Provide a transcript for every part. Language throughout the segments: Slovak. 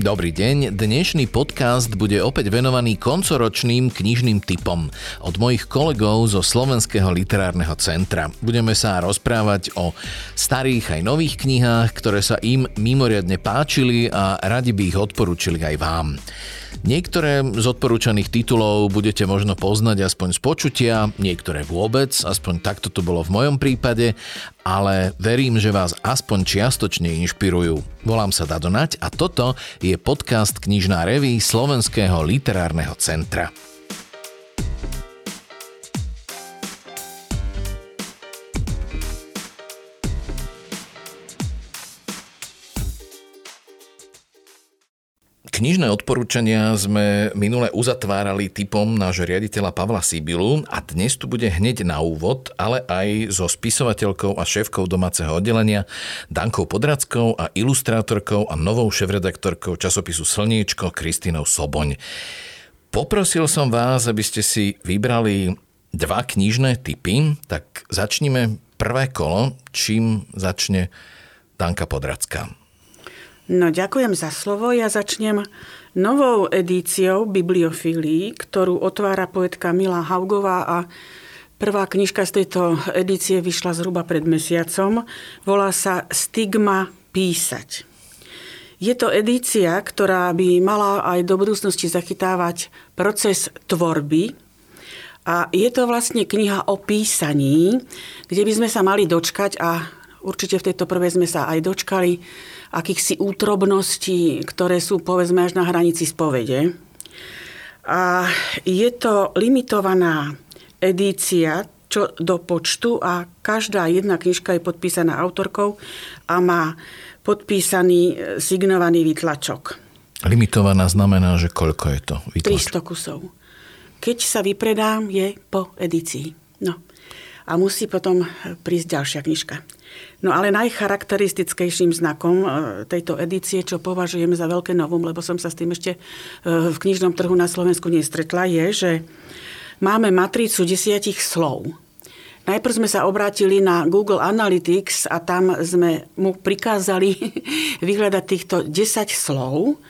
Dobrý deň, dnešný podcast bude opäť venovaný koncoročným knižným typom od mojich kolegov zo Slovenského literárneho centra. Budeme sa rozprávať o starých aj nových knihách, ktoré sa im mimoriadne páčili a radi by ich odporúčili aj vám. Niektoré z odporúčaných titulov budete možno poznať aspoň z počutia, niektoré vôbec, aspoň takto to bolo v mojom prípade, ale verím, že vás aspoň čiastočne inšpirujú. Volám sa Dadonať a toto je podcast Knižná reví Slovenského literárneho centra. Knižné odporúčania sme minule uzatvárali typom nášho riaditeľa Pavla Sibilu a dnes tu bude hneď na úvod, ale aj so spisovateľkou a šéfkou domáceho oddelenia Dankou Podrackou a ilustrátorkou a novou šéfredaktorkou časopisu Slniečko Kristinou Soboň. Poprosil som vás, aby ste si vybrali dva knižné typy, tak začnime prvé kolo, čím začne Danka Podracká. No ďakujem za slovo. Ja začnem novou edíciou bibliofílii, ktorú otvára poetka Milá Haugová a prvá knižka z tejto edície vyšla zhruba pred mesiacom. Volá sa Stigma písať. Je to edícia, ktorá by mala aj do budúcnosti zachytávať proces tvorby, a je to vlastne kniha o písaní, kde by sme sa mali dočkať a určite v tejto prvej sme sa aj dočkali akýchsi útrobností, ktoré sú povedzme až na hranici spovede. A je to limitovaná edícia, čo do počtu a každá jedna knižka je podpísaná autorkou a má podpísaný e, signovaný výtlačok. Limitovaná znamená, že koľko je to výtlačok? 300 kusov. Keď sa vypredá, je po edícii. No. A musí potom prísť ďalšia knižka. No ale najcharakteristickejším znakom e, tejto edície, čo považujem za veľké novum, lebo som sa s tým ešte e, v knižnom trhu na Slovensku nestretla, je, že máme matricu desiatich slov. Najprv sme sa obrátili na Google Analytics a tam sme mu prikázali vyhľadať týchto 10 slov.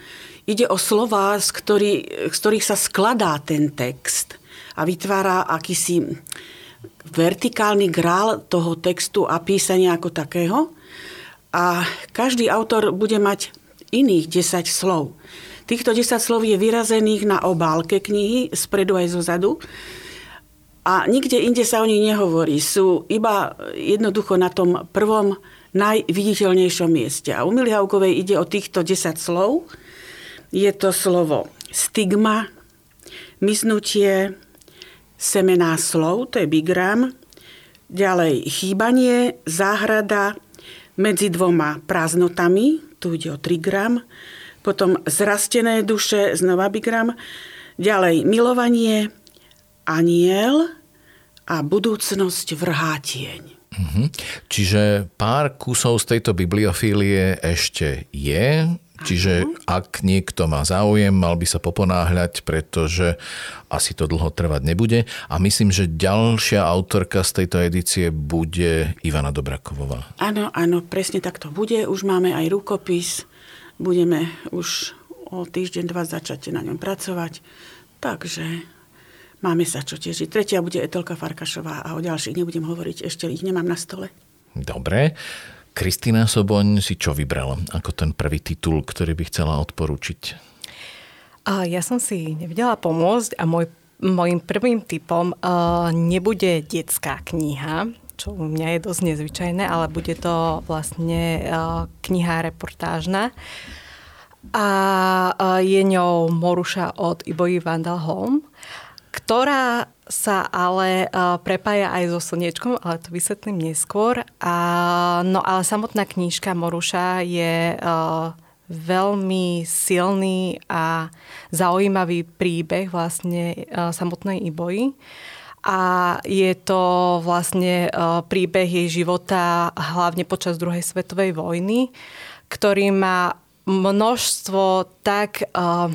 Ide o slova, z, ktorý, z ktorých sa skladá ten text a vytvára akýsi vertikálny grál toho textu a písania ako takého. A každý autor bude mať iných 10 slov. Týchto 10 slov je vyrazených na obálke knihy, spredu aj zo zadu. A nikde inde sa o nich nehovorí. Sú iba jednoducho na tom prvom najviditeľnejšom mieste. A u Milihaukovej ide o týchto 10 slov. Je to slovo stigma, miznutie, semená slov, to je bigram. Ďalej chýbanie, záhrada medzi dvoma prázdnotami, tu ide o 3 gram. Potom zrastené duše, znova bigram. Ďalej milovanie, aniel a budúcnosť vrhá tieň. Mhm. Čiže pár kusov z tejto bibliofílie ešte je, Čiže ak niekto má záujem, mal by sa poponáhľať, pretože asi to dlho trvať nebude. A myslím, že ďalšia autorka z tejto edície bude Ivana Dobrakovová. Áno, áno, presne tak to bude. Už máme aj rukopis. Budeme už o týždeň, dva začať na ňom pracovať. Takže máme sa čo tešiť. Tretia bude Etelka Farkašová a o ďalších nebudem hovoriť, ešte ich nemám na stole. Dobre. Kristina Soboň si čo vybrala ako ten prvý titul, ktorý by chcela odporúčiť? A ja som si nevedela pomôcť a môj, môjim prvým typom uh, nebude detská kniha, čo u mňa je dosť nezvyčajné, ale bude to vlastne uh, kniha reportážna. A uh, je ňou Moruša od Iboji Vandalholm, ktorá sa ale uh, prepája aj so slniečkom, ale to vysvetlím neskôr. A, no ale samotná knížka Moruša je uh, veľmi silný a zaujímavý príbeh vlastne uh, samotnej Iboji. A je to vlastne príbeh jej života hlavne počas druhej svetovej vojny, ktorý má množstvo tak uh,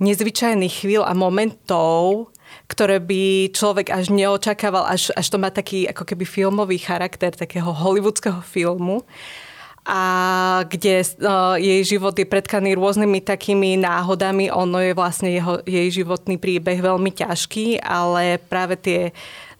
nezvyčajných chvíľ a momentov, ktoré by človek až neočakával, až, až to má taký ako keby filmový charakter takého hollywoodského filmu. A kde uh, jej život je pretkaný rôznymi takými náhodami. Ono je vlastne jeho, jej životný príbeh veľmi ťažký, ale práve tie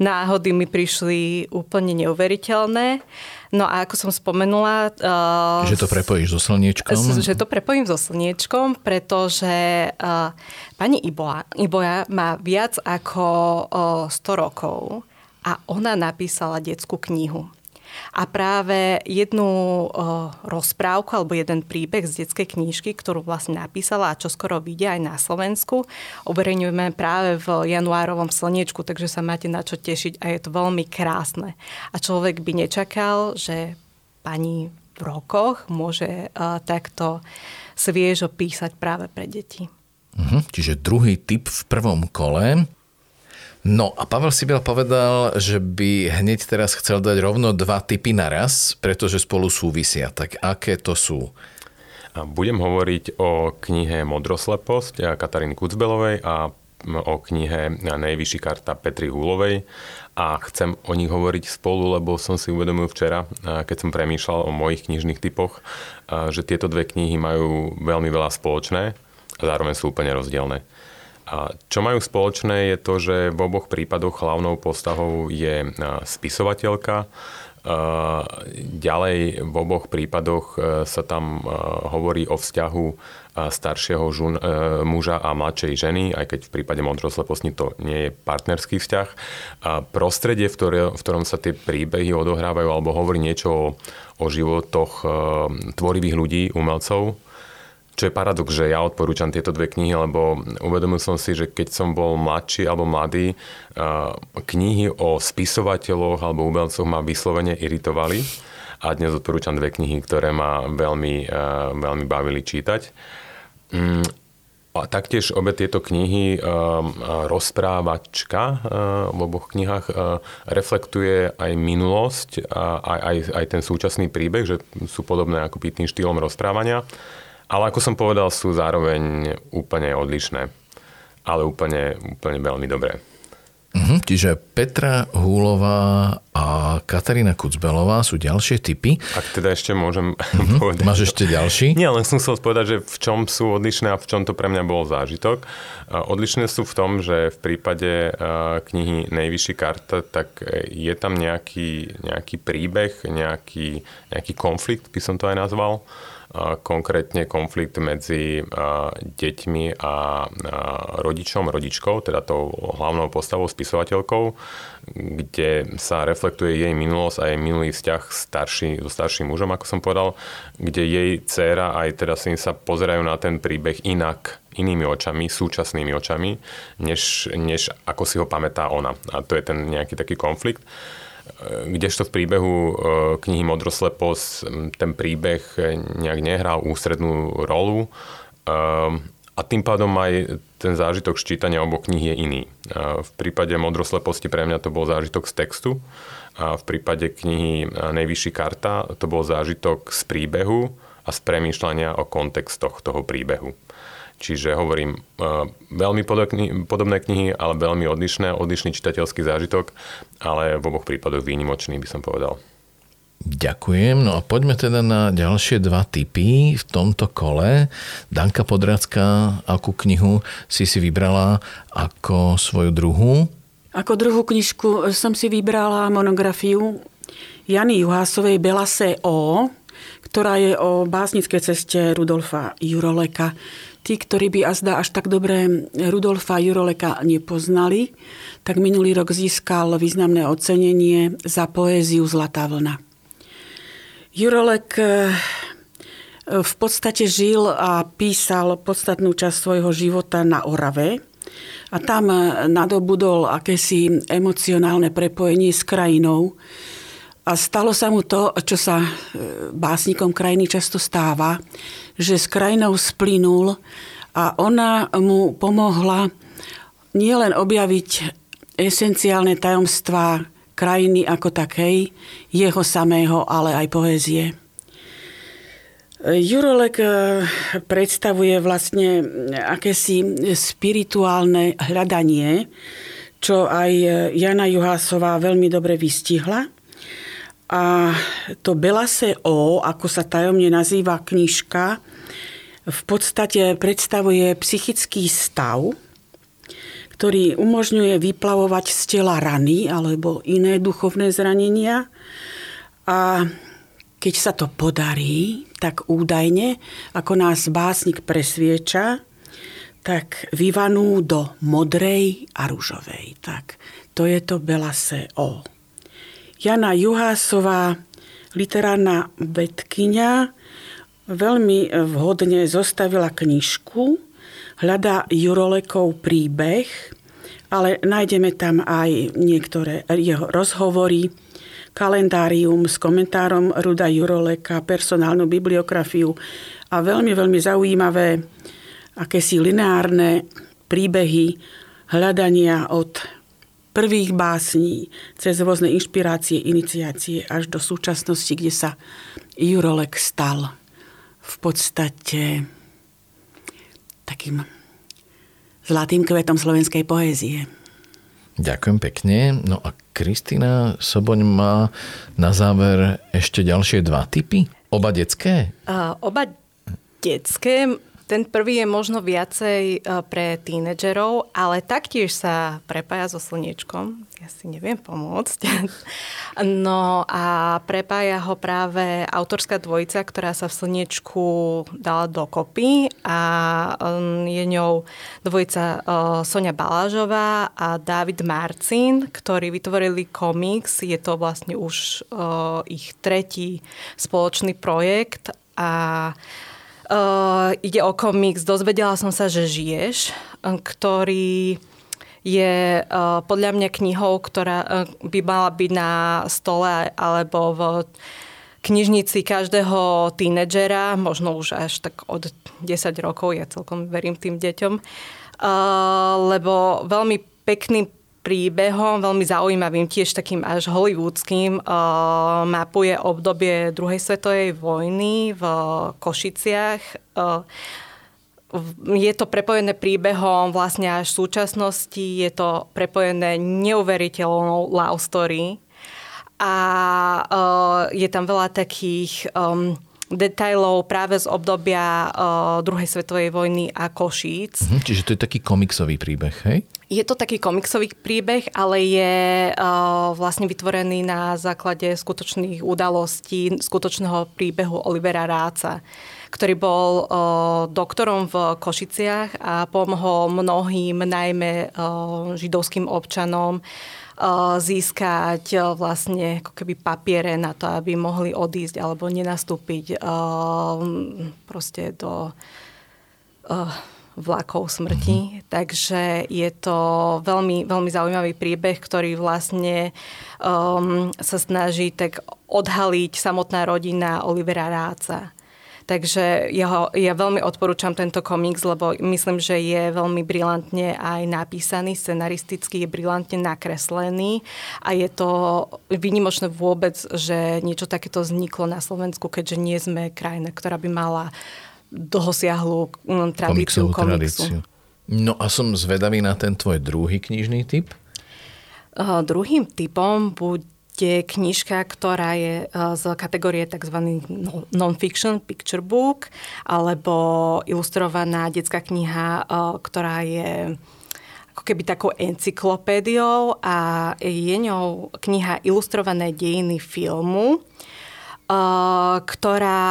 náhody mi prišli úplne neuveriteľné. No a ako som spomenula... Uh, že to prepojíš so slniečkom? Že to prepojím so slniečkom, pretože uh, pani Iboja, Iboja má viac ako uh, 100 rokov a ona napísala detskú knihu. A práve jednu rozprávku alebo jeden príbeh z detskej knížky, ktorú vlastne napísala a čo skoro vidia aj na Slovensku, uverejňujeme práve v januárovom slniečku, takže sa máte na čo tešiť a je to veľmi krásne. A človek by nečakal, že pani v rokoch môže uh, takto sviežo písať práve pre deti. Uh-huh, čiže druhý typ v prvom kole. No a Pavel Sibiel povedal, že by hneď teraz chcel dať rovno dva typy naraz, pretože spolu súvisia. Tak aké to sú? Budem hovoriť o knihe Modrosleposť Kataríny Kucbelovej a o knihe Nejvyšší karta Petri Húlovej a chcem o nich hovoriť spolu, lebo som si uvedomil včera, keď som premýšľal o mojich knižných typoch, že tieto dve knihy majú veľmi veľa spoločné a zároveň sú úplne rozdielne. A čo majú spoločné je to, že v oboch prípadoch hlavnou postavou je spisovateľka. Ďalej v oboch prípadoch e, sa tam e, hovorí o vzťahu staršieho žun, e, muža a mladšej ženy, aj keď v prípade modrosleposti to nie je partnerský vzťah. A prostredie, v, ktoré, v ktorom sa tie príbehy odohrávajú alebo hovorí niečo o, o životoch tvorivých ľudí, umelcov, čo je paradox, že ja odporúčam tieto dve knihy, lebo uvedomil som si, že keď som bol mladší alebo mladý, knihy o spisovateľoch alebo umelcoch ma vyslovene iritovali. A dnes odporúčam dve knihy, ktoré ma veľmi, veľmi bavili čítať. Mm, a taktiež obe tieto knihy, rozprávačka v oboch knihách reflektuje aj minulosť aj, aj, aj ten súčasný príbeh, že sú podobné ako tým štýlom rozprávania. Ale ako som povedal, sú zároveň úplne odlišné. Ale úplne, úplne veľmi dobré. Uh-huh, čiže Petra Húlová a Katarína Kucbelová sú ďalšie typy. Ak teda ešte môžem uh-huh. povedať. Máš ešte ďalší? Nie, len som chcel povedať, že v čom sú odlišné a v čom to pre mňa bol zážitok. Odlišné sú v tom, že v prípade knihy Nejvyšší karta, tak je tam nejaký, nejaký príbeh, nejaký, nejaký konflikt, by som to aj nazval konkrétne konflikt medzi deťmi a rodičom, rodičkou, teda tou hlavnou postavou, spisovateľkou, kde sa reflektuje jej minulosť a jej minulý vzťah starší, so starším mužom, ako som povedal, kde jej dcéra aj teda syn sa pozerajú na ten príbeh inak, inými očami, súčasnými očami, než, než ako si ho pamätá ona. A to je ten nejaký taký konflikt kdežto v príbehu e, knihy Modroslepos ten príbeh nejak nehral ústrednú rolu e, a tým pádom aj ten zážitok ščítania oboch kníh je iný. E, v prípade Modrosleposti pre mňa to bol zážitok z textu a v prípade knihy Nejvyšší karta to bol zážitok z príbehu a z premýšľania o kontextoch toho príbehu. Čiže hovorím, uh, veľmi podobné knihy, ale veľmi odlišné, odlišný čitateľský zážitok, ale v oboch prípadoch výnimočný by som povedal. Ďakujem. No a poďme teda na ďalšie dva typy v tomto kole. Danka Podracka, akú knihu si si vybrala ako svoju druhú? Ako druhú knižku som si vybrala monografiu Jany Juhásovej Belase O, ktorá je o básnickej ceste Rudolfa Juroleka. Tí, ktorí by azda až tak dobre Rudolfa Juroleka nepoznali, tak minulý rok získal významné ocenenie za poéziu Zlatá vlna. Jurolek eh, v podstate žil a písal podstatnú časť svojho života na Orave a tam eh, nadobudol akési emocionálne prepojenie s krajinou, a stalo sa mu to, čo sa e, básnikom krajiny často stáva, že s krajinou splynul a ona mu pomohla nielen objaviť esenciálne tajomstvá krajiny ako takej, jeho samého, ale aj poézie. Jurolek e, predstavuje vlastne akési spirituálne hľadanie, čo aj Jana Juhásová veľmi dobre vystihla – A to Belase O, ako sa tajomne nazýva knižka, v podstate predstavuje psychický stav, ktorý umožňuje vyplavovať z tela rany alebo iné duchovné zranenia. A keď sa to podarí, tak údajne, ako nás básnik presvieča, tak vyvanú do modrej a ružovej. Tak to je to Belase O. Jana Juhásová, literárna vedkynia, veľmi vhodne zostavila knižku, hľadá Jurolekov príbeh, ale nájdeme tam aj niektoré jeho rozhovory, kalendárium s komentárom Ruda Juroleka, personálnu bibliografiu a veľmi, veľmi zaujímavé akési lineárne príbehy hľadania od prvých básní cez rôzne inšpirácie, iniciácie až do súčasnosti, kde sa Jurolek stal v podstate takým zlatým kvetom slovenskej poézie. Ďakujem pekne. No a Kristýna Soboň má na záver ešte ďalšie dva typy. Oba detské? Uh, oba detské. Ten prvý je možno viacej e, pre tínedžerov, ale taktiež sa prepája so slniečkom. Ja si neviem pomôcť. No a prepája ho práve autorská dvojica, ktorá sa v slniečku dala dokopy a je ňou dvojica e, Sonia Balážová a David Marcin, ktorí vytvorili komiks. Je to vlastne už e, ich tretí spoločný projekt a Uh, ide o komiks. Dozvedela som sa, že žiješ, ktorý je uh, podľa mňa knihou, ktorá uh, by mala byť na stole alebo v knižnici každého tínedžera, možno už až tak od 10 rokov, ja celkom verím tým deťom, uh, lebo veľmi pekný príbehom, veľmi zaujímavým, tiež takým až hollywoodským. Uh, mapuje obdobie druhej svetovej vojny v Košiciach. Uh, je to prepojené príbehom vlastne až v súčasnosti, je to prepojené neuveriteľnou love story a uh, je tam veľa takých um, detajlov práve z obdobia uh, druhej svetovej vojny a Košíc. Mhm, čiže to je taký komiksový príbeh, hej? Je to taký komiksový príbeh, ale je uh, vlastne vytvorený na základe skutočných udalostí, skutočného príbehu Olivera Ráca, ktorý bol uh, doktorom v Košiciach a pomohol mnohým, najmä uh, židovským občanom, uh, získať uh, vlastne ako keby papiere na to, aby mohli odísť alebo nenastúpiť uh, proste do vlakov smrti. Mm-hmm. Takže je to veľmi, veľmi zaujímavý príbeh, ktorý vlastne um, sa snaží tak odhaliť samotná rodina Olivera Ráca. Takže ja, ja veľmi odporúčam tento komiks, lebo myslím, že je veľmi brilantne aj napísaný, scenaristicky je brilantne nakreslený a je to výnimočné vôbec, že niečo takéto vzniklo na Slovensku, keďže nie sme krajina, ktorá by mala dlhosiahlu mm, tradíciu komiksu. Tradíciu. No a som zvedavý na ten tvoj druhý knižný typ. Uh, druhým typom bude knižka, ktorá je z kategórie tzv. non-fiction picture book alebo ilustrovaná detská kniha, ktorá je ako keby takou encyklopédiou a je ňou kniha Ilustrované dejiny filmu ktorá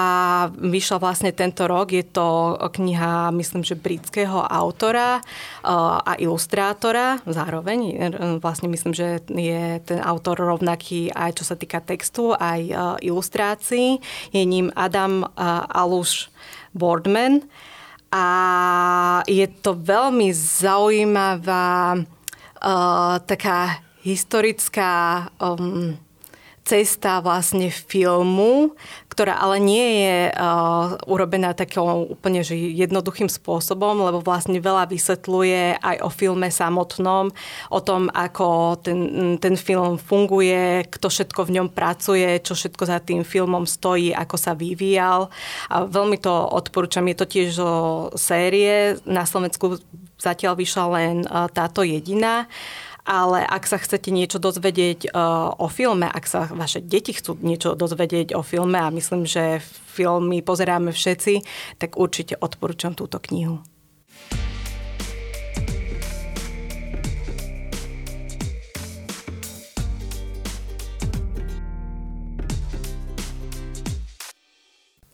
vyšla vlastne tento rok. Je to kniha, myslím, že britského autora a ilustrátora zároveň. Vlastne myslím, že je ten autor rovnaký aj čo sa týka textu, aj ilustrácií. Je ním Adam Aluš Boardman. A je to veľmi zaujímavá taká historická um, cesta vlastne filmu, ktorá ale nie je uh, urobená takým úplne že jednoduchým spôsobom, lebo vlastne veľa vysvetľuje aj o filme samotnom, o tom, ako ten, ten film funguje, kto všetko v ňom pracuje, čo všetko za tým filmom stojí, ako sa vyvíjal. A veľmi to odporúčam. Je to tiež zo série. Na Slovensku zatiaľ vyšla len uh, táto jediná ale ak sa chcete niečo dozvedieť o filme, ak sa vaše deti chcú niečo dozvedieť o filme a myslím, že filmy pozeráme všetci, tak určite odporúčam túto knihu.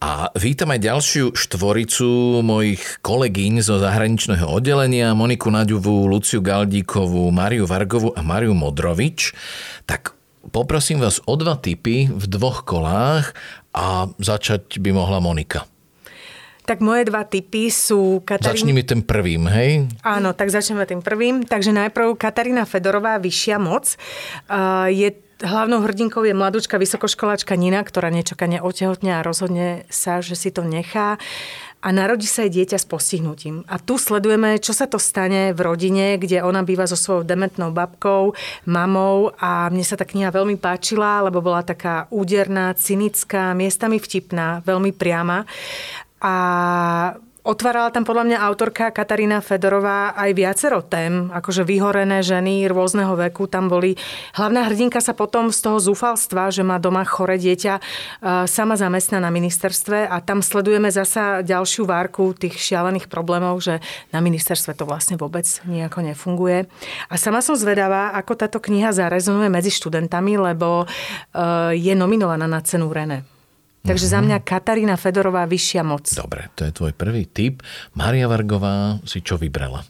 A vítam aj ďalšiu štvoricu mojich kolegyň zo zahraničného oddelenia, Moniku Naďovú, Luciu Galdíkovú, Mariu Vargovu a Mariu Modrovič. Tak poprosím vás o dva tipy v dvoch kolách a začať by mohla Monika. Tak moje dva typy sú Katarín... Začni mi ten prvým, hej? Áno, tak začneme tým prvým. Takže najprv Katarína Fedorová, Vyššia moc. Uh, je Hlavnou hrdinkou je mladúčka vysokoškoláčka Nina, ktorá nečakane otehotne a rozhodne sa, že si to nechá a narodí sa aj dieťa s postihnutím. A tu sledujeme, čo sa to stane v rodine, kde ona býva so svojou dementnou babkou, mamou a mne sa tá kniha veľmi páčila, lebo bola taká úderná, cynická, miestami vtipná, veľmi priama. A Otvárala tam podľa mňa autorka Katarína Fedorová aj viacero tém, akože vyhorené ženy rôzneho veku tam boli. Hlavná hrdinka sa potom z toho zúfalstva, že má doma chore dieťa, e, sama zamestná na ministerstve a tam sledujeme zasa ďalšiu várku tých šialených problémov, že na ministerstve to vlastne vôbec nejako nefunguje. A sama som zvedavá, ako táto kniha zarezonuje medzi študentami, lebo e, je nominovaná na cenu René. Takže mm-hmm. za mňa Katarína Fedorová vyššia moc. Dobre, to je tvoj prvý tip. Maria Vargová si čo vybrala?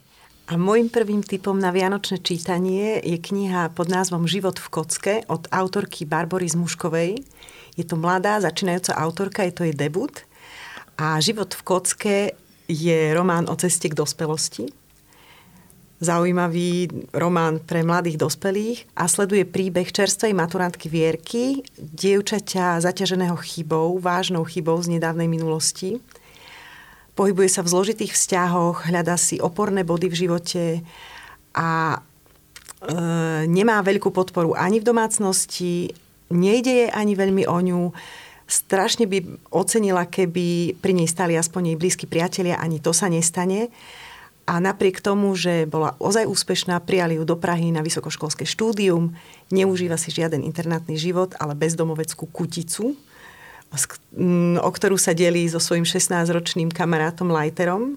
A môjim prvým typom na vianočné čítanie je kniha pod názvom Život v kocke od autorky Barbory Zmuškovej. Je to mladá, začínajúca autorka, je to jej debut. A Život v kocke je román o ceste k dospelosti zaujímavý román pre mladých dospelých a sleduje príbeh čerstvej maturantky Vierky, dievčaťa zaťaženého chybou, vážnou chybou z nedávnej minulosti. Pohybuje sa v zložitých vzťahoch, hľadá si oporné body v živote a e, nemá veľkú podporu ani v domácnosti, nejde jej ani veľmi o ňu. Strašne by ocenila, keby pri nej stali aspoň jej blízki priatelia, ani to sa nestane. A napriek tomu, že bola ozaj úspešná, prijali ju do Prahy na vysokoškolské štúdium, neužíva si žiaden internátny život, ale bezdomoveckú kuticu, o ktorú sa delí so svojím 16-ročným kamarátom Lajterom.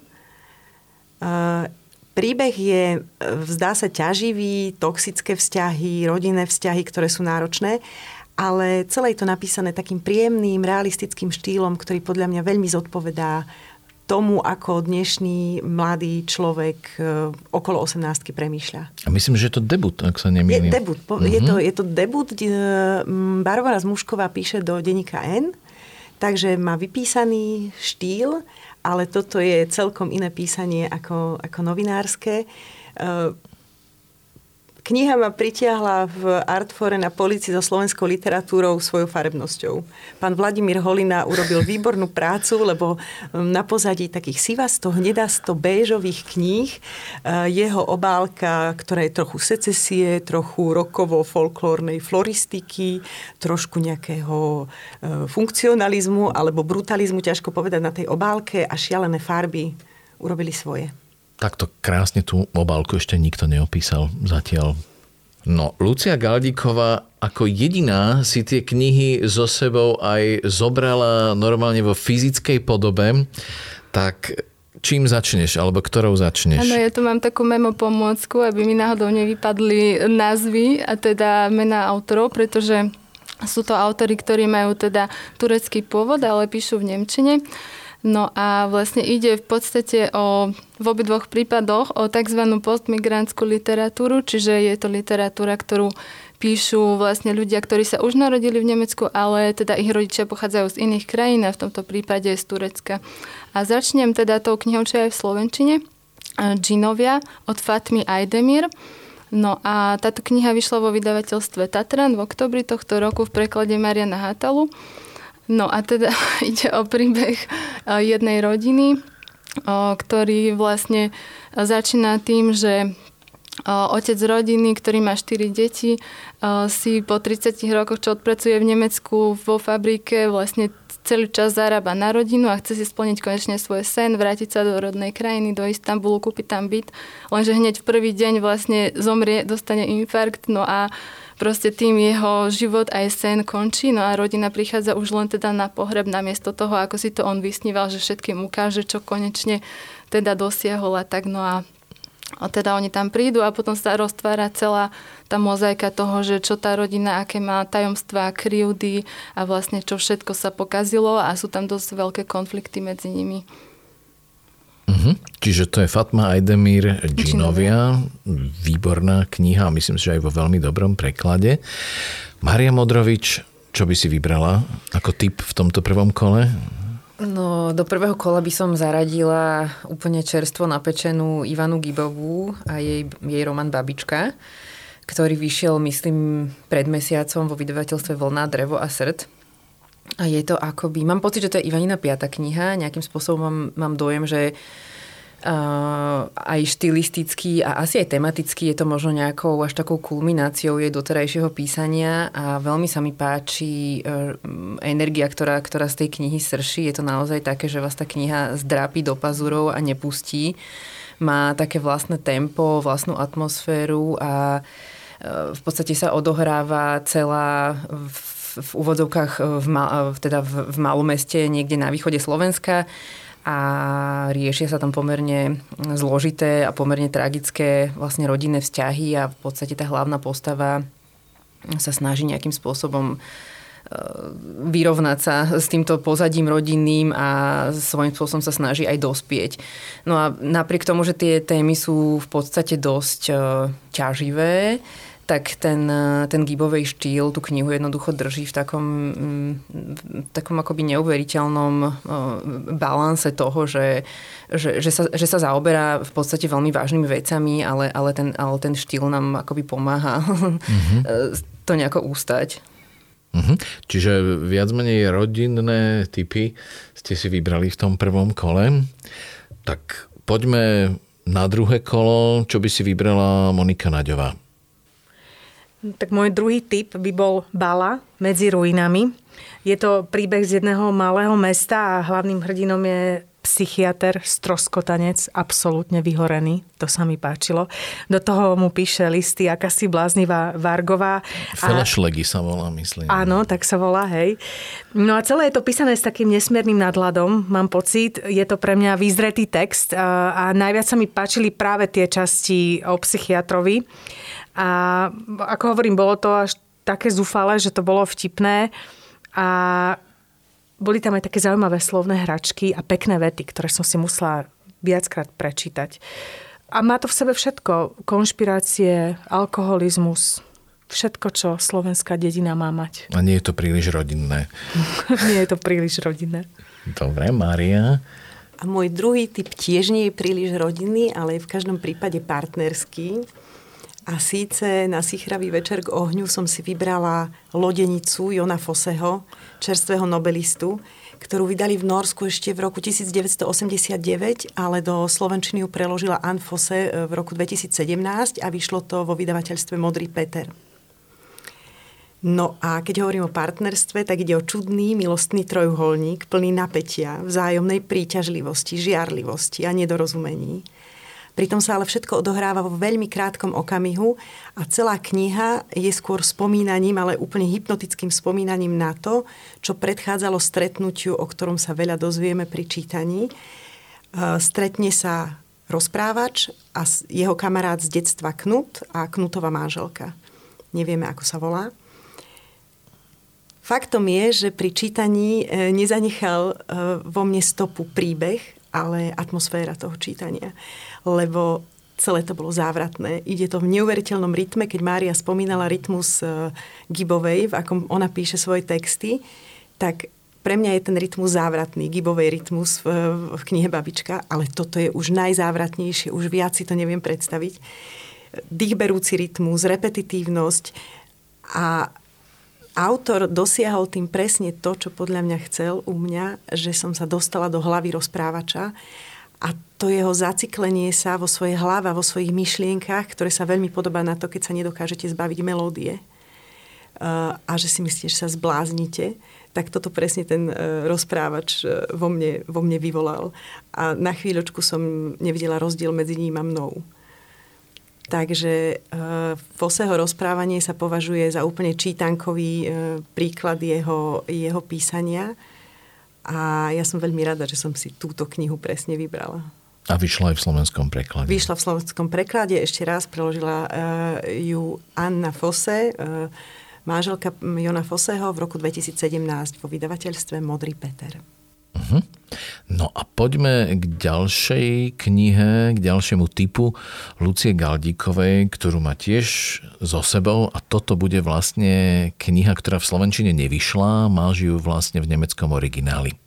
Príbeh je, zdá sa, ťaživý, toxické vzťahy, rodinné vzťahy, ktoré sú náročné, ale celé je to napísané takým príjemným, realistickým štýlom, ktorý podľa mňa veľmi zodpovedá tomu, ako dnešný mladý človek e, okolo 18 premýšľa. A myslím, že je to debut, ak sa nemýlim. Je debut. Mm-hmm. Je, to, je to debut. E, Barbara Zmušková píše do denníka N, takže má vypísaný štýl, ale toto je celkom iné písanie ako, ako novinárske. E, Kniha ma pritiahla v Artfore na policii so slovenskou literatúrou svojou farebnosťou. Pán Vladimír Holina urobil výbornú prácu, lebo um, na pozadí takých sivasto, hnedasto, béžových kníh uh, jeho obálka, ktorá je trochu secesie, trochu rokovo-folklórnej floristiky, trošku nejakého uh, funkcionalizmu alebo brutalizmu, ťažko povedať na tej obálke a šialené farby urobili svoje takto krásne tú obálku ešte nikto neopísal zatiaľ. No, Lucia Galdíková ako jediná si tie knihy so sebou aj zobrala normálne vo fyzickej podobe, tak čím začneš, alebo ktorou začneš? Áno, ja tu mám takú memo pomôcku, aby mi náhodou nevypadli názvy a teda mena autorov, pretože sú to autory, ktorí majú teda turecký pôvod, ale píšu v Nemčine. No a vlastne ide v podstate o, v obidvoch prípadoch o tzv. postmigrantskú literatúru, čiže je to literatúra, ktorú píšu vlastne ľudia, ktorí sa už narodili v Nemecku, ale teda ich rodičia pochádzajú z iných krajín a v tomto prípade z Turecka. A začnem teda tou knihou, čo je v Slovenčine, Džinovia od Fatmy Aydemir. No a táto kniha vyšla vo vydavateľstve Tatran v oktobri tohto roku v preklade Mariana Hatalu. No a teda ide o príbeh e, jednej rodiny, ktorý vlastne začína tým, že otec rodiny, ktorý má 4 deti, si po 30 rokoch, čo odpracuje v Nemecku vo fabrike, vlastne celý čas zarába na rodinu a chce si splniť konečne svoj sen, vrátiť sa do rodnej krajiny, do Istanbulu, kúpiť tam byt, lenže hneď v prvý deň vlastne zomrie, dostane infarkt, no a proste tým jeho život aj sen končí, no a rodina prichádza už len teda na pohreb namiesto toho, ako si to on vysníval, že všetkým ukáže, čo konečne teda dosiahol a tak, no a a teda oni tam prídu a potom sa roztvára celá tá mozaika toho, že čo tá rodina, aké má tajomstvá, kryjúdy a vlastne čo všetko sa pokazilo a sú tam dosť veľké konflikty medzi nimi. Uh-huh. Čiže to je Fatma Aydemir Džinovia, výborná kniha, myslím si, že aj vo veľmi dobrom preklade. Maria Modrovič, čo by si vybrala ako typ v tomto prvom kole? No, do prvého kola by som zaradila úplne čerstvo napečenú Ivanu Gibovú a jej, jej román Babička, ktorý vyšiel, myslím, pred mesiacom vo vydavateľstve Vlna, Drevo a srd. A je to akoby, mám pocit, že to je Ivanina piata kniha, nejakým spôsobom mám, mám dojem, že Uh, aj štilisticky a asi aj tematicky je to možno nejakou až takou kulmináciou jej doterajšieho písania a veľmi sa mi páči uh, energia, ktorá, ktorá z tej knihy srší. Je to naozaj také, že vás tá kniha zdrápi do pazurov a nepustí. Má také vlastné tempo, vlastnú atmosféru a uh, v podstate sa odohráva celá v, v úvodzovkách v, teda v, v malom meste niekde na východe Slovenska a riešia sa tam pomerne zložité a pomerne tragické vlastne rodinné vzťahy a v podstate tá hlavná postava sa snaží nejakým spôsobom e, vyrovnať sa s týmto pozadím rodinným a svojím spôsobom sa snaží aj dospieť. No a napriek tomu, že tie témy sú v podstate dosť e, ťaživé, tak ten, ten gibovej štýl tú knihu jednoducho drží v takom, mm, v takom akoby neuveriteľnom balanse toho, že, že, že, sa, že sa zaoberá v podstate veľmi vážnymi vecami, ale, ale, ten, ale ten štýl nám akoby pomáha mm-hmm. to nejako ústať. Mm-hmm. Čiže viac menej rodinné typy ste si vybrali v tom prvom kole. Tak poďme na druhé kolo, čo by si vybrala Monika Naďová. Tak môj druhý typ by bol Bala medzi ruinami. Je to príbeh z jedného malého mesta a hlavným hrdinom je psychiatr, stroskotanec, absolútne vyhorený. To sa mi páčilo. Do toho mu píše listy akási bláznivá Vargová. Felešlegy sa volá, myslím. Áno, tak sa volá, hej. No a celé je to písané s takým nesmiernym nadhľadom, mám pocit. Je to pre mňa vyzretý text a, a najviac sa mi páčili práve tie časti o psychiatrovi a ako hovorím, bolo to až také zúfale, že to bolo vtipné a boli tam aj také zaujímavé slovné hračky a pekné vety, ktoré som si musela viackrát prečítať. A má to v sebe všetko. Konšpirácie, alkoholizmus, všetko, čo slovenská dedina má mať. A nie je to príliš rodinné. nie je to príliš rodinné. Dobre, Mária. A môj druhý typ tiež nie je príliš rodinný, ale je v každom prípade partnerský. A síce na Sichravý večer k ohňu som si vybrala lodenicu Jona Foseho, čerstvého nobelistu, ktorú vydali v Norsku ešte v roku 1989, ale do Slovenčiny ju preložila Anne Fosse v roku 2017 a vyšlo to vo vydavateľstve Modrý Peter. No a keď hovorím o partnerstve, tak ide o čudný milostný trojuholník plný napätia, vzájomnej príťažlivosti, žiarlivosti a nedorozumení Pritom sa ale všetko odohráva vo veľmi krátkom okamihu a celá kniha je skôr spomínaním, ale úplne hypnotickým spomínaním na to, čo predchádzalo stretnutiu, o ktorom sa veľa dozvieme pri čítaní. E, stretne sa rozprávač a jeho kamarát z detstva Knut a Knutová manželka. Nevieme, ako sa volá. Faktom je, že pri čítaní e, nezanechal e, vo mne stopu príbeh, ale atmosféra toho čítania lebo celé to bolo závratné. Ide to v neuveriteľnom rytme, keď Mária spomínala rytmus e, Gibovej, v akom ona píše svoje texty, tak pre mňa je ten rytmus závratný, Gibovej rytmus v, v knihe Babička, ale toto je už najzávratnejšie, už viac si to neviem predstaviť. Dýchberúci rytmus, repetitívnosť a autor dosiahol tým presne to, čo podľa mňa chcel u mňa, že som sa dostala do hlavy rozprávača a to jeho zaciklenie sa vo svojej hlave, vo svojich myšlienkach, ktoré sa veľmi podobá na to, keď sa nedokážete zbaviť melódie a že si myslíte, že sa zbláznite, tak toto presne ten rozprávač vo mne, vo mne vyvolal. A na chvíľočku som nevidela rozdiel medzi ním a mnou. Takže Foseho rozprávanie sa považuje za úplne čítankový príklad jeho, jeho písania a ja som veľmi rada, že som si túto knihu presne vybrala. A vyšla aj v slovenskom preklade. Vyšla v slovenskom preklade, ešte raz preložila uh, ju Anna Fosse, uh, manželka Jona Foseho v roku 2017 vo vydavateľstve Modrý Peter. Uh-huh. No a poďme k ďalšej knihe, k ďalšiemu typu Lucie Galdíkovej, ktorú má tiež so sebou a toto bude vlastne kniha, ktorá v Slovenčine nevyšla, máš ju vlastne v nemeckom origináli.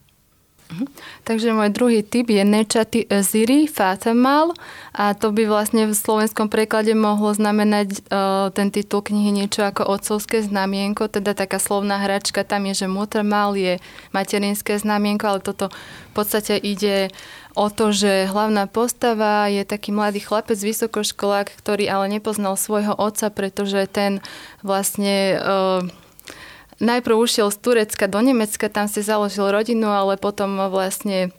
Mhm. Takže môj druhý typ je Nečaty Ziri Fatamal a to by vlastne v slovenskom preklade mohlo znamenať uh, ten titul knihy niečo ako otcovské znamienko, teda taká slovná hračka, tam je, že Muttermal je materinské znamienko, ale toto v podstate ide o to, že hlavná postava je taký mladý chlapec, vysokoškolák, ktorý ale nepoznal svojho otca, pretože ten vlastne uh, najprv ušiel z Turecka do Nemecka, tam si založil rodinu, ale potom vlastne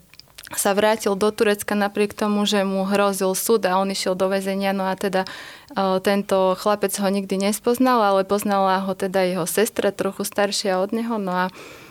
sa vrátil do Turecka napriek tomu, že mu hrozil súd a on išiel do väzenia. No a teda e, tento chlapec ho nikdy nespoznal, ale poznala ho teda jeho sestra, trochu staršia od neho. No a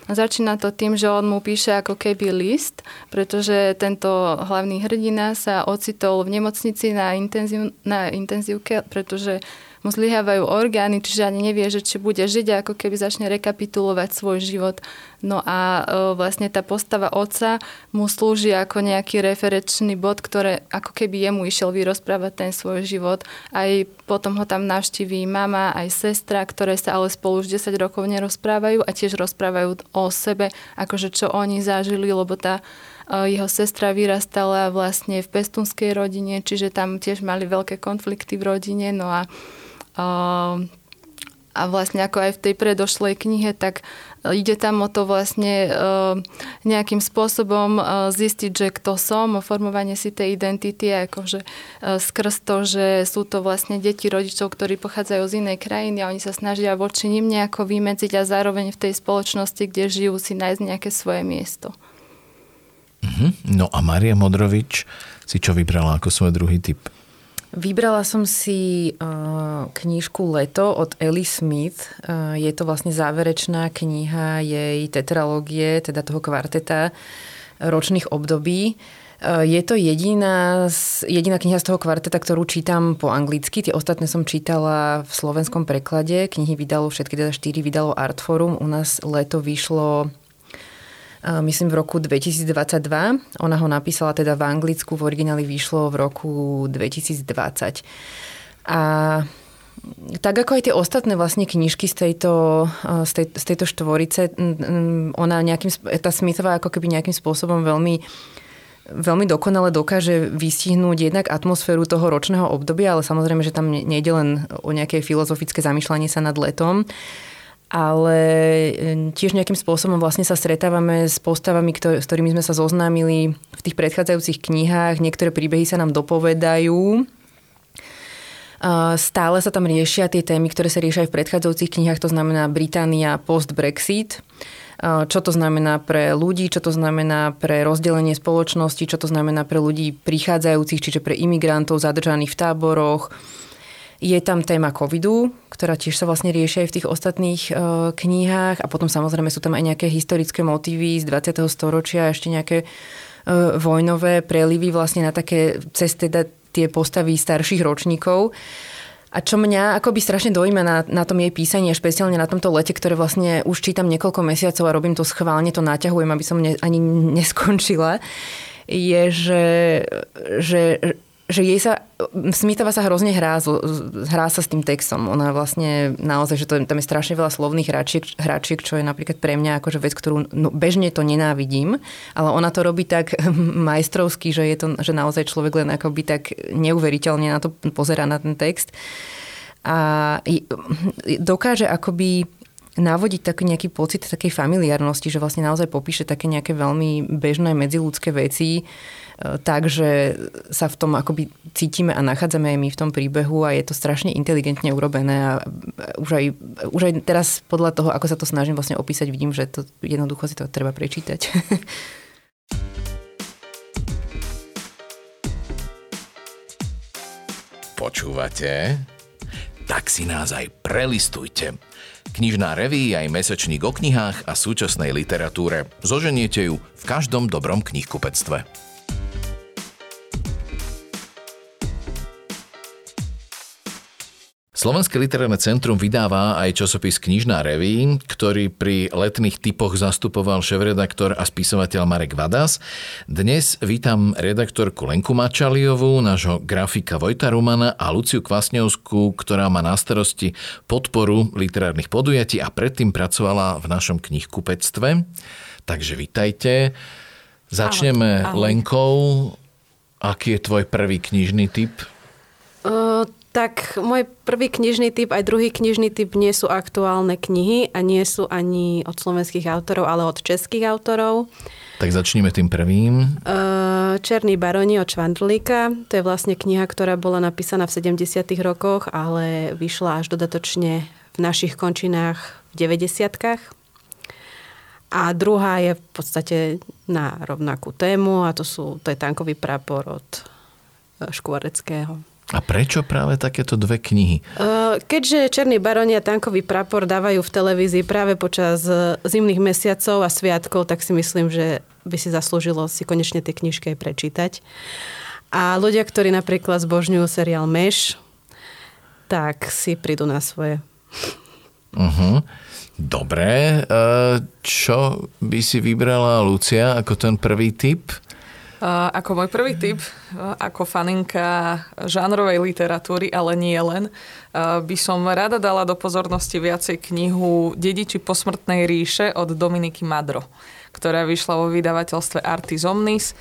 začína to tým, že on mu píše ako keby list, pretože tento hlavný hrdina sa ocitol v nemocnici na, intenzív, na intenzívke, pretože mu zlyhávajú orgány, čiže ani nevie, že či bude žiť ako keby začne rekapitulovať svoj život. No a e, vlastne tá postava otca mu slúži ako nejaký referenčný bod, ktoré ako keby jemu išiel vyrozprávať ten svoj život. Aj potom ho tam navštíví mama, aj sestra, ktoré sa ale spolu už 10 rokov nerozprávajú a tiež rozprávajú o sebe, akože čo oni zažili, lebo tá e, jeho sestra vyrastala vlastne v pestunskej rodine, čiže tam tiež mali veľké konflikty v rodine. No a a vlastne ako aj v tej predošlej knihe, tak ide tam o to vlastne nejakým spôsobom zistiť, že kto som, formovanie si tej identity, akože skrz to, že sú to vlastne deti rodičov, ktorí pochádzajú z inej krajiny a oni sa snažia voči ním nejako vymedziť a zároveň v tej spoločnosti, kde žijú, si nájsť nejaké svoje miesto. Mhm. No a Maria Modrovič si čo vybrala ako svoj druhý typ? Vybrala som si uh, knižku Leto od Ellie Smith. Uh, je to vlastne záverečná kniha jej tetralógie, teda toho kvarteta ročných období. Uh, je to jediná, jediná kniha z toho kvarteta, ktorú čítam po anglicky. Tie ostatné som čítala v slovenskom preklade. Knihy vydalo všetky, teda štyri vydalo Artforum. U nás leto vyšlo myslím v roku 2022. Ona ho napísala teda v Anglicku, v origináli vyšlo v roku 2020. A tak ako aj tie ostatné vlastne knižky z tejto, z, tej, z tejto štvorice, ona nejakým, tá Smithová ako keby nejakým spôsobom veľmi veľmi dokonale dokáže vystihnúť jednak atmosféru toho ročného obdobia, ale samozrejme, že tam nejde len o nejaké filozofické zamýšľanie sa nad letom, ale tiež nejakým spôsobom vlastne sa stretávame s postavami, ktor- s ktorými sme sa zoznámili v tých predchádzajúcich knihách. Niektoré príbehy sa nám dopovedajú. Stále sa tam riešia tie témy, ktoré sa riešia aj v predchádzajúcich knihách, to znamená Británia post-Brexit. Čo to znamená pre ľudí, čo to znamená pre rozdelenie spoločnosti, čo to znamená pre ľudí prichádzajúcich, čiže pre imigrantov zadržaných v táboroch, je tam téma covidu, ktorá tiež sa vlastne riešia aj v tých ostatných e, knihách a potom samozrejme sú tam aj nejaké historické motívy z 20. storočia, ešte nejaké e, vojnové prelivy vlastne na také cez teda tie postavy starších ročníkov. A čo mňa akoby strašne dojíma na, na tom jej písaní, špeciálne na tomto lete, ktoré vlastne už čítam niekoľko mesiacov a robím to schválne, to naťahujem, aby som ne, ani neskončila, je, že, že že jej sa, Smithová sa hrozne hrá, hrá sa s tým textom. Ona vlastne naozaj, že to, tam je strašne veľa slovných hračiek, hračiek, čo je napríklad pre mňa akože vec, ktorú no, bežne to nenávidím, ale ona to robí tak majstrovsky, že je to, že naozaj človek len akoby tak neuveriteľne na to pozera na ten text. A dokáže akoby navodiť taký nejaký pocit takej familiárnosti, že vlastne naozaj popíše také nejaké veľmi bežné medziludské veci, takže sa v tom akoby cítime a nachádzame aj my v tom príbehu a je to strašne inteligentne urobené a už aj, už aj teraz podľa toho, ako sa to snažím vlastne opísať, vidím, že to jednoducho si to treba prečítať. Počúvate? Tak si nás aj prelistujte. Knižná reví aj mesačník o knihách a súčasnej literatúre. Zoženiete ju v každom dobrom knihkupectve. Slovenské literárne centrum vydáva aj časopis Knižná reví, ktorý pri letných typoch zastupoval šéf-redaktor a spisovateľ Marek Vadas. Dnes vítam redaktorku Lenku Mačaliovú, nášho grafika Vojta Rumana a Luciu Kvasňovskú, ktorá má na starosti podporu literárnych podujatí a predtým pracovala v našom knihkupectve. Takže vítajte. Začneme ahoj, ahoj. Lenkou. Aký je tvoj prvý knižný typ? Uh, tak môj prvý knižný typ aj druhý knižný typ nie sú aktuálne knihy a nie sú ani od slovenských autorov, ale od českých autorov. Tak začneme tým prvým. Černý baroni od Čvandlíka. To je vlastne kniha, ktorá bola napísaná v 70. rokoch, ale vyšla až dodatočne v našich končinách v 90. A druhá je v podstate na rovnakú tému a to, sú, to je tankový prápor od Škvareckého. A prečo práve takéto dve knihy? Keďže Černý baroni a Tankový prapor dávajú v televízii práve počas e, zimných mesiacov a sviatkov, tak si myslím, že by si zaslúžilo si konečne tie knižky aj prečítať. A ľudia, ktorí napríklad zbožňujú seriál Meš, tak si prídu na svoje. Uh-huh. Dobre. E, čo by si vybrala Lucia ako ten prvý typ? Ako môj prvý tip, ako faninka žánrovej literatúry, ale nie len, by som rada dala do pozornosti viacej knihu Dediči posmrtnej ríše od Dominiky Madro, ktorá vyšla vo vydavateľstve Artis Omnis.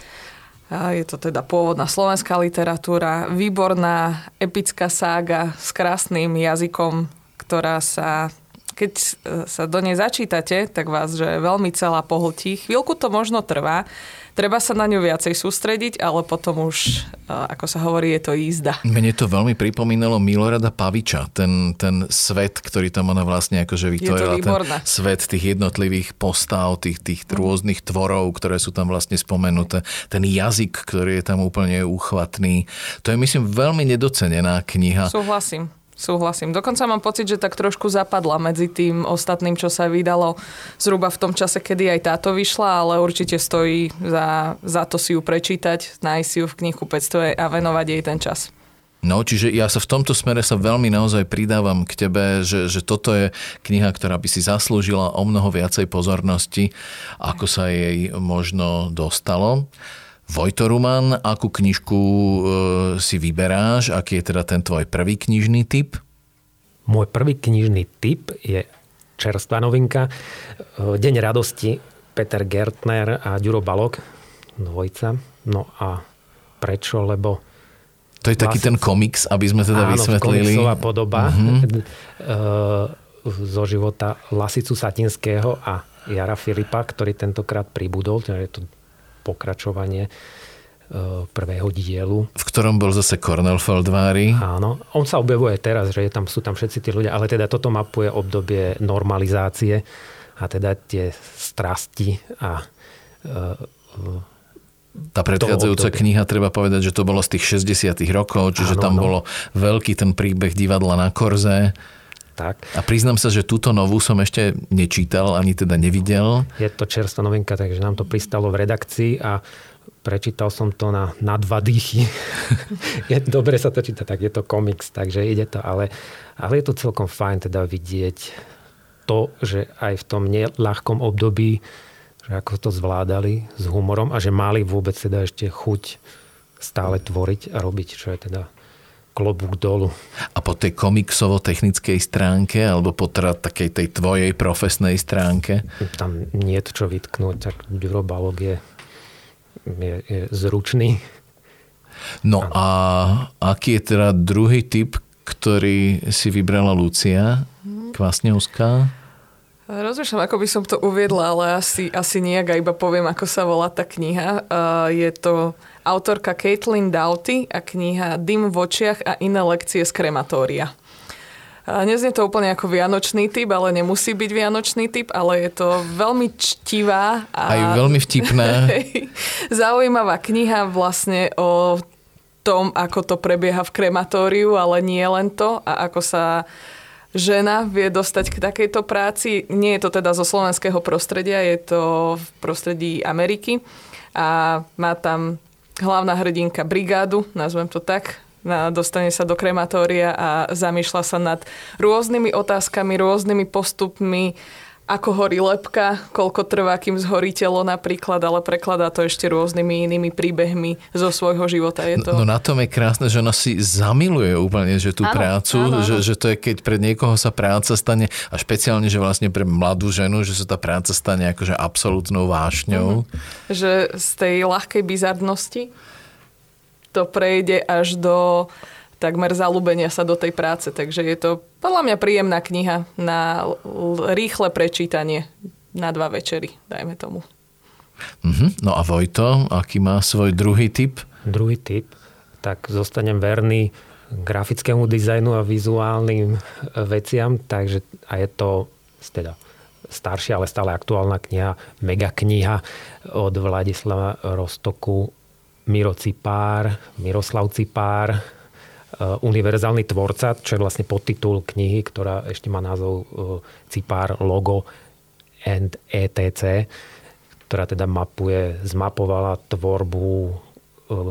Je to teda pôvodná slovenská literatúra, výborná epická sága s krásnym jazykom, ktorá sa keď sa do nej začítate, tak vás že veľmi celá pohltí. Chvíľku to možno trvá, Treba sa na ňu viacej sústrediť, ale potom už, ako sa hovorí, je to jízda. Mne to veľmi pripomínalo Milorada Paviča, ten, ten svet, ktorý tam ona vlastne akože vytvorila. Ten svet tých jednotlivých postav, tých, tých mm. rôznych tvorov, ktoré sú tam vlastne spomenuté. Ten jazyk, ktorý je tam úplne uchvatný. To je, myslím, veľmi nedocenená kniha. Súhlasím. Súhlasím. Dokonca mám pocit, že tak trošku zapadla medzi tým ostatným, čo sa vydalo zhruba v tom čase, kedy aj táto vyšla, ale určite stojí za, za to si ju prečítať, nájsť si ju v knihu 500 a venovať jej ten čas. No, čiže ja sa v tomto smere sa veľmi naozaj pridávam k tebe, že, že toto je kniha, ktorá by si zaslúžila o mnoho viacej pozornosti, ako sa jej možno dostalo. Vojto Ruman, akú knižku e, si vyberáš? Aký je teda ten tvoj prvý knižný typ? Môj prvý knižný typ je čerstvá novinka. E, Deň radosti Peter Gertner a Ďuro Balok, dvojca. No a prečo? Lebo to je taký ten komiks, aby sme teda áno, vysvetlili. Áno, podoba uh-huh. zo života Lasicu Satinského a Jara Filipa, ktorý tentokrát pribudol. Teda je to pokračovanie e, prvého dielu. V ktorom bol zase Cornel Feldvári. Áno, on sa objavuje teraz, že je tam, sú tam všetci tí ľudia, ale teda toto mapuje obdobie normalizácie a teda tie strasti a e, tá predchádzajúca kniha, treba povedať, že to bolo z tých 60 rokov, čiže áno, tam no. bolo veľký ten príbeh divadla na Korze. Tak. A priznám sa, že túto novú som ešte nečítal, ani teda nevidel. Je to čerstvá novinka, takže nám to pristalo v redakcii a prečítal som to na, na dva dýchy. je dobre sa to číta, tak je to komiks, takže ide to, ale, ale je to celkom fajn teda vidieť to, že aj v tom neľahkom období, že ako to zvládali s humorom a že mali vôbec teda ešte chuť stále tvoriť a robiť, čo je teda klobúk dolu. A po tej komiksovo-technickej stránke alebo po teda takej tej tvojej profesnej stránke? Tam nie je čo vytknúť, tak Ďuro Balog je, je, je zručný. No a aký je teda druhý typ, ktorý si vybrala Lucia Kvasňovská? Rozmýšľam, ako by som to uviedla, ale asi, asi nejak a iba poviem, ako sa volá tá kniha. Uh, je to autorka Caitlin Doughty a kniha Dym v očiach a iné lekcie z krematória. Neznie to úplne ako vianočný typ, ale nemusí byť vianočný typ, ale je to veľmi čtivá a aj veľmi vtipná. zaujímavá kniha vlastne o tom, ako to prebieha v krematóriu, ale nie len to a ako sa žena vie dostať k takejto práci. Nie je to teda zo slovenského prostredia, je to v prostredí Ameriky a má tam hlavná hrdinka brigádu, nazvem to tak, dostane sa do krematória a zamýšľa sa nad rôznymi otázkami, rôznymi postupmi, ako horí lepka, koľko trvá, kým zhorí telo napríklad, ale prekladá to ešte rôznymi inými príbehmi zo svojho života. Je to... No, no na tom je krásne, že ona si zamiluje úplne že tú ano, prácu, ano. Že, že to je keď pre niekoho sa práca stane, a špeciálne, že vlastne pre mladú ženu, že sa tá práca stane akože absolútnou vášňou. Uh-huh. Že z tej ľahkej bizardnosti to prejde až do takmer zalúbenia sa do tej práce. Takže je to podľa mňa príjemná kniha na rýchle prečítanie na dva večery, dajme tomu. Mm-hmm. No a Vojto, aký má svoj druhý typ? Druhý typ, tak zostanem verný grafickému dizajnu a vizuálnym veciam, takže a je to teda staršia, ale stále aktuálna kniha, mega kniha od Vladislava Rostoku Miro Cipár, Miroslav Cipár, e, univerzálny tvorca, čo je vlastne podtitul knihy, ktorá ešte má názov e, Cipár, logo and ETC, ktorá teda mapuje, zmapovala tvorbu e,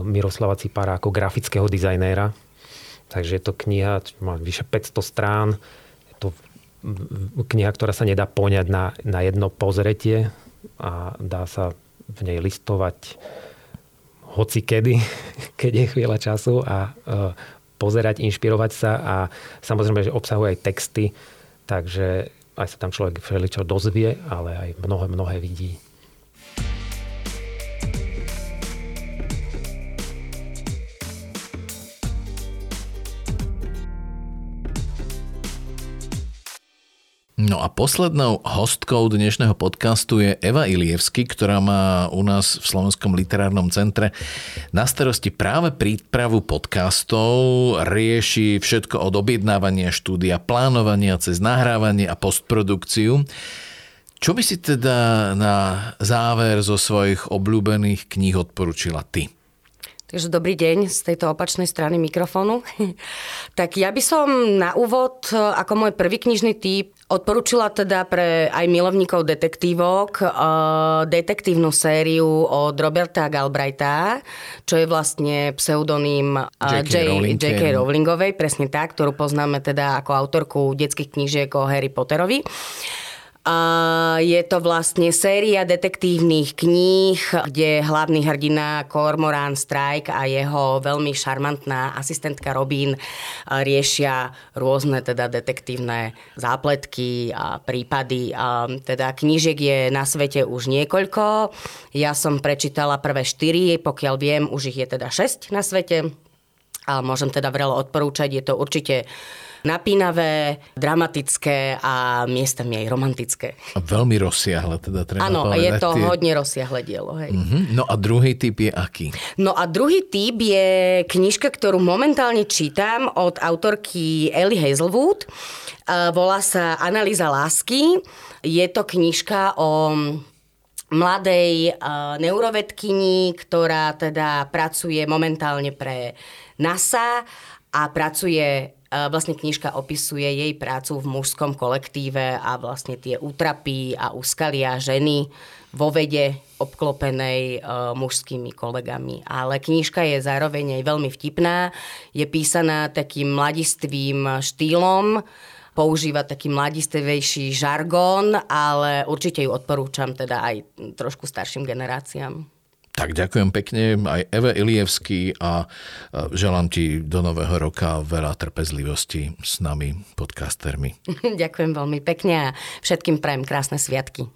Miroslava Cipára ako grafického dizajnéra. Takže je to kniha, má vyše 500 strán. Je to kniha, ktorá sa nedá poňať na, na jedno pozretie a dá sa v nej listovať hoci kedy, keď je chvíľa času a e, pozerať, inšpirovať sa a samozrejme, že obsahuje aj texty, takže aj sa tam človek všeličo dozvie, ale aj mnohé, mnohé vidí. No a poslednou hostkou dnešného podcastu je Eva Ilievsky, ktorá má u nás v Slovenskom literárnom centre na starosti práve prípravu podcastov, rieši všetko od objednávania štúdia, plánovania cez nahrávanie a postprodukciu. Čo by si teda na záver zo svojich obľúbených kníh odporúčila ty? Takže dobrý deň z tejto opačnej strany mikrofónu. tak ja by som na úvod, ako môj prvý knižný typ, odporúčila teda pre aj milovníkov detektívok uh, detektívnu sériu od Roberta Galbraitha, čo je vlastne pseudonym uh, J.K. Rowling. Rowlingovej, presne tak, ktorú poznáme teda ako autorku detských knížiek o Harry Potterovi. Je to vlastne séria detektívnych kníh, kde hlavný hrdina Cormoran Strike a jeho veľmi šarmantná asistentka Robin riešia rôzne teda detektívne zápletky a prípady. Teda knížiek je na svete už niekoľko. Ja som prečítala prvé štyri, pokiaľ viem, už ich je teda šesť na svete. A môžem teda veľa odporúčať. Je to určite napínavé, dramatické a miestami aj romantické. A veľmi rozsiahle teda treba Áno, je to tie... hodne rozsiahle dielo. Hej. Uh-huh. No a druhý typ je aký? No a druhý typ je knižka, ktorú momentálne čítam od autorky Ellie Hazelwood. Volá sa Analýza lásky. Je to knižka o mladej neurovedkyni, ktorá teda pracuje momentálne pre NASA a pracuje Vlastne knižka opisuje jej prácu v mužskom kolektíve a vlastne tie útrapy a úskalia ženy vo vede obklopenej uh, mužskými kolegami. Ale knižka je zároveň aj veľmi vtipná. Je písaná takým mladistvým štýlom, používa taký mladistvejší žargón, ale určite ju odporúčam teda aj trošku starším generáciám. Tak ďakujem pekne aj Eve Ilievsky a želám ti do nového roka veľa trpezlivosti s nami, podcastermi. ďakujem veľmi pekne a všetkým prajem krásne sviatky.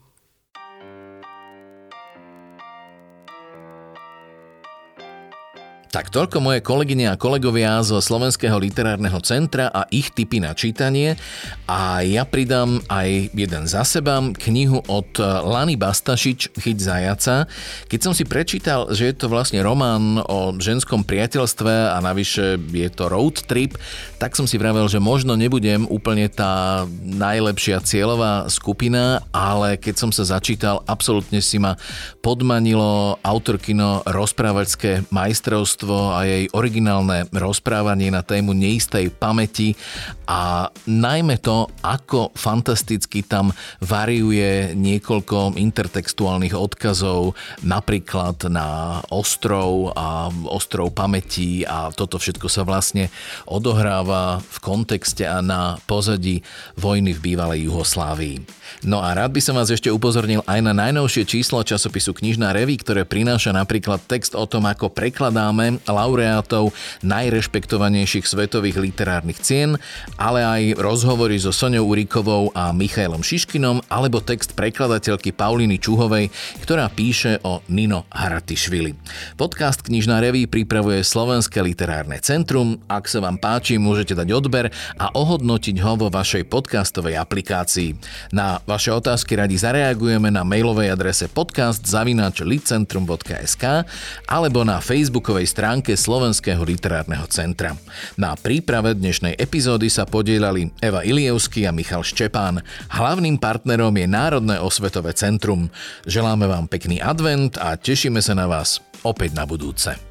Tak toľko moje kolegyne a kolegovia zo Slovenského literárneho centra a ich typy na čítanie. A ja pridám aj jeden za seba, knihu od Lany Bastašič Chyť zajaca. Keď som si prečítal, že je to vlastne román o ženskom priateľstve a navyše je to road trip, tak som si vravel, že možno nebudem úplne tá najlepšia cieľová skupina, ale keď som sa začítal, absolútne si ma podmanilo autorkino rozprávačské majstrovstvo autorstvo a jej originálne rozprávanie na tému neistej pamäti a najmä to, ako fantasticky tam variuje niekoľko intertextuálnych odkazov, napríklad na ostrov a ostrov pamäti a toto všetko sa vlastne odohráva v kontexte a na pozadí vojny v bývalej Juhoslávii. No a rád by som vás ešte upozornil aj na najnovšie číslo časopisu Knižná reví, ktoré prináša napríklad text o tom, ako prekladáme laureátov najrešpektovanejších svetových literárnych cien, ale aj rozhovory so Soňou Urikovou a Michailom Šiškinom alebo text prekladateľky Pauliny Čuhovej, ktorá píše o Nino Haratišvili. Podcast Knižná reví pripravuje Slovenské literárne centrum. Ak sa vám páči, môžete dať odber a ohodnotiť ho vo vašej podcastovej aplikácii. Na vaše otázky radi zareagujeme na mailovej adrese podcast.licentrum.sk alebo na facebookovej stránke Slovenského literárneho centra. Na príprave dnešnej epizódy sa podielali Eva Ilievský a Michal Ščepán. Hlavným partnerom je Národné osvetové centrum. Želáme vám pekný advent a tešíme sa na vás opäť na budúce.